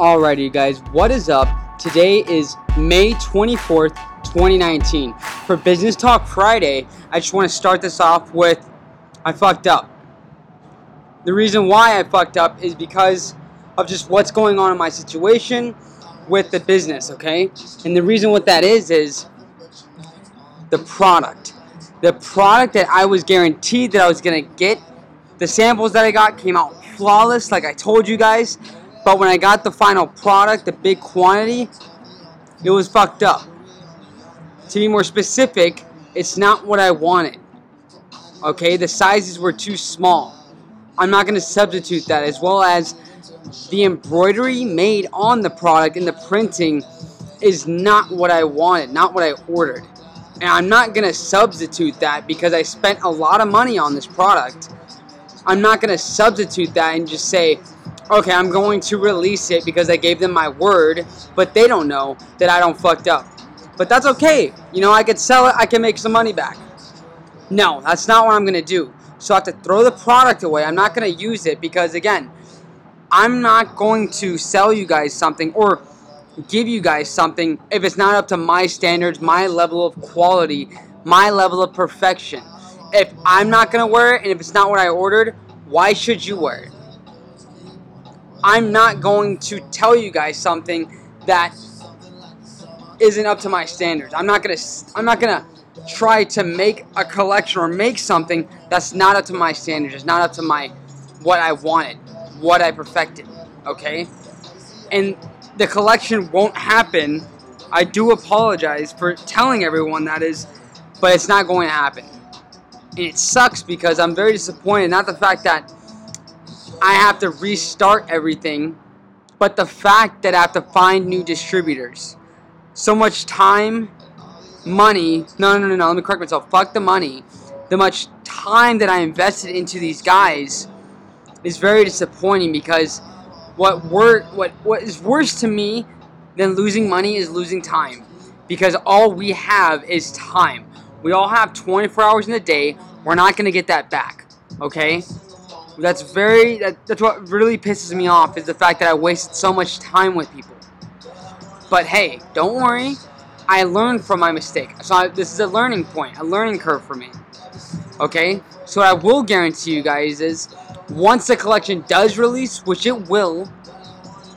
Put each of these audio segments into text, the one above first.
Alrighty, you guys, what is up? Today is May 24th, 2019. For Business Talk Friday, I just want to start this off with I fucked up. The reason why I fucked up is because of just what's going on in my situation with the business, okay? And the reason what that is is the product. The product that I was guaranteed that I was going to get, the samples that I got came out flawless, like I told you guys. But when I got the final product, the big quantity, it was fucked up. To be more specific, it's not what I wanted. Okay, the sizes were too small. I'm not going to substitute that, as well as the embroidery made on the product and the printing is not what I wanted, not what I ordered. And I'm not going to substitute that because I spent a lot of money on this product. I'm not going to substitute that and just say, okay, I'm going to release it because I gave them my word, but they don't know that I don't fucked up. But that's okay. You know, I could sell it, I can make some money back. No, that's not what I'm going to do. So I have to throw the product away. I'm not going to use it because, again, I'm not going to sell you guys something or give you guys something if it's not up to my standards, my level of quality, my level of perfection. If I'm not going to wear it and if it's not what I ordered, why should you wear it? I'm not going to tell you guys something that isn't up to my standards. I'm not gonna I'm not gonna try to make a collection or make something that's not up to my standards. It's not up to my what I wanted, what I perfected. Okay, and the collection won't happen. I do apologize for telling everyone that is, but it's not going to happen. And it sucks because I'm very disappointed. Not the fact that I have to restart everything, but the fact that I have to find new distributors. So much time, money. No, no, no, no. Let me correct myself. Fuck the money. The much time that I invested into these guys is very disappointing because what wor- what what is worse to me than losing money is losing time because all we have is time. We all have 24 hours in a day. We're not going to get that back. Okay? That's very that, that's what really pisses me off is the fact that I wasted so much time with people. But hey, don't worry. I learned from my mistake. So I, this is a learning point, a learning curve for me. Okay? So what I will guarantee you guys is once the collection does release, which it will,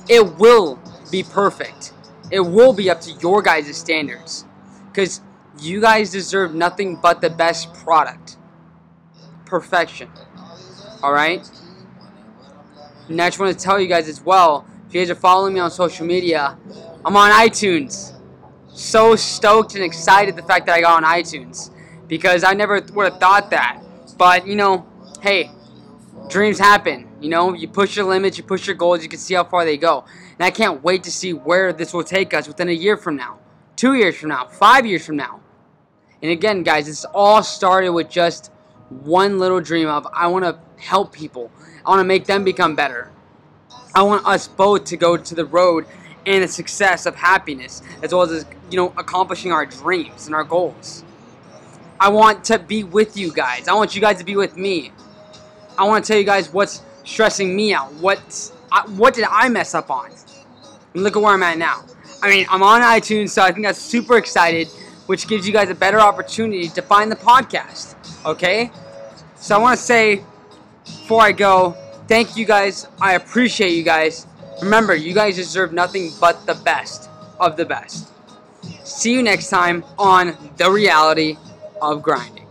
it will be perfect. It will be up to your guys' standards. Because you guys deserve nothing but the best product. Perfection. Alright? And I just want to tell you guys as well, if you guys are following me on social media, I'm on iTunes. So stoked and excited the fact that I got on iTunes. Because I never would have thought that. But, you know, hey, dreams happen. You know, you push your limits, you push your goals, you can see how far they go. And I can't wait to see where this will take us within a year from now, two years from now, five years from now. And again, guys, this all started with just one little dream of I want to help people. I want to make them become better. I want us both to go to the road and a success of happiness, as well as you know accomplishing our dreams and our goals. I want to be with you guys. I want you guys to be with me. I want to tell you guys what's stressing me out. What what did I mess up on? And look at where I'm at now. I mean, I'm on iTunes, so I think that's super excited, which gives you guys a better opportunity to find the podcast. Okay? So I want to say before I go, thank you guys. I appreciate you guys. Remember, you guys deserve nothing but the best of the best. See you next time on The Reality of Grinding.